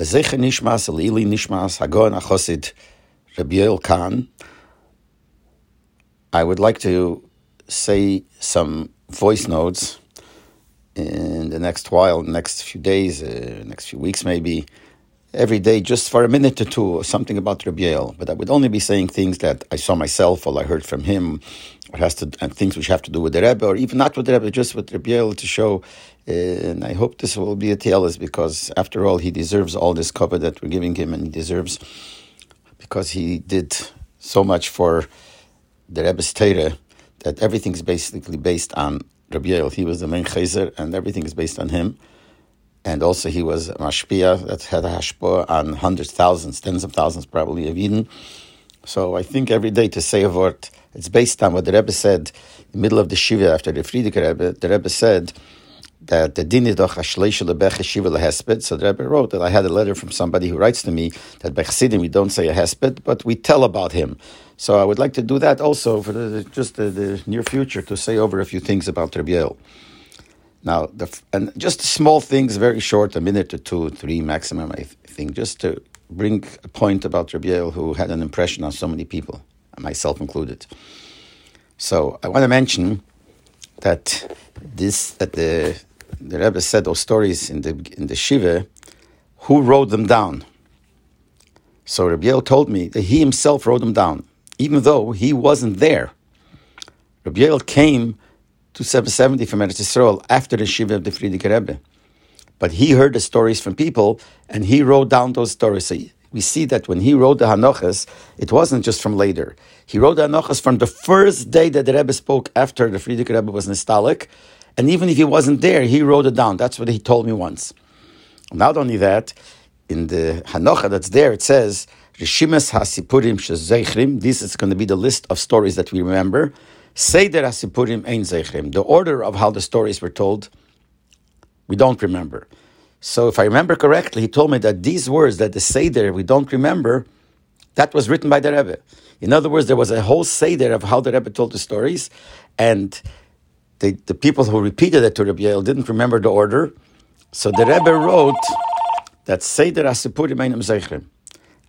The Zecher Nishmas, Lili Nishmas, Hagon Achosid, Rabbi Yoel Kahn. I would like to say some voice notes in the next while, next few days, uh, next few weeks maybe, every day, just for a minute or two, something about Rabbi Yoel. But I would only be saying things that I saw myself or I heard from him, or has to and things which have to do with the Rebbe, or even not with the Rebbe, just with Rabbi Yoel to show. Uh, and I hope this will be a TLS because, after all, he deserves all this kavod that we're giving him, and he deserves because he did so much for the Rebbe's Torah that everything is basically based on Rabbi Yoel. He was the main chozer, and everything is based on him. And also, he was mashpia that had a hashpah on hundreds, thousands, tens of thousands, probably of Yidden. So I think every day to say a word, it's based on what the Rebbe said in the middle of the Shiva after the Frierdiker Rebbe. The Rebbe said that the din doch shiva lehesped. So the Rebbe wrote that I had a letter from somebody who writes to me that by we don't say a hesped, but we tell about him. So I would like to do that also for the, just the, the, near future to say over a few things about Yoel. Now, the, and just small things, very short, a minute or two, three maximum, I think, just to bring a point about Rabbi Yoel, who had an impression on so many people, myself included. So I want to mention that this that the the Rebbe said those stories in the in the shiva, who wrote them down. So Rabbi Yoel told me that he himself wrote them down, even though he wasn't there. Rabbi Yoel came to 770 from Eretz Yisrael after the shiva of the Frierdiker Rebbe, but he heard the stories from people and he wrote down those stories. So we see that when he wrote the Hanochas, it wasn't just from later. He wrote the Hanochas from the first day that the Rebbe spoke after the Frierdiker Rebbe was nistalek, and even if he wasn't there, he wrote it down. That's what he told me once. Not only that, in the Hanocha that's there, it says, Rishimas Hasipurim. This is going to be the list of stories that we remember. Seder Hasipurim Ein Zeichrim. The order of how the stories were told, we don't remember. So if I remember correctly, he told me that these words that the Seder we don't remember, that was written by the Rebbe. In other words, there was a whole Seder of how the Rebbe told the stories, and the, the people who repeated it to Rabbi Yoel didn't remember the order. So the Rebbe wrote that Seder HaSipurim Einam Zeichrim.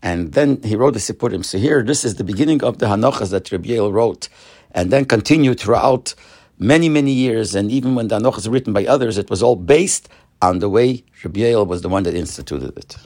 And then he wrote the Sipurim. So here, this is the beginning of the Hanochas that Rabbi Yoel wrote, and then continued throughout many, many years. And even when the Hanochas were written by others, it was all based on the way Rabbi was the one that instituted it.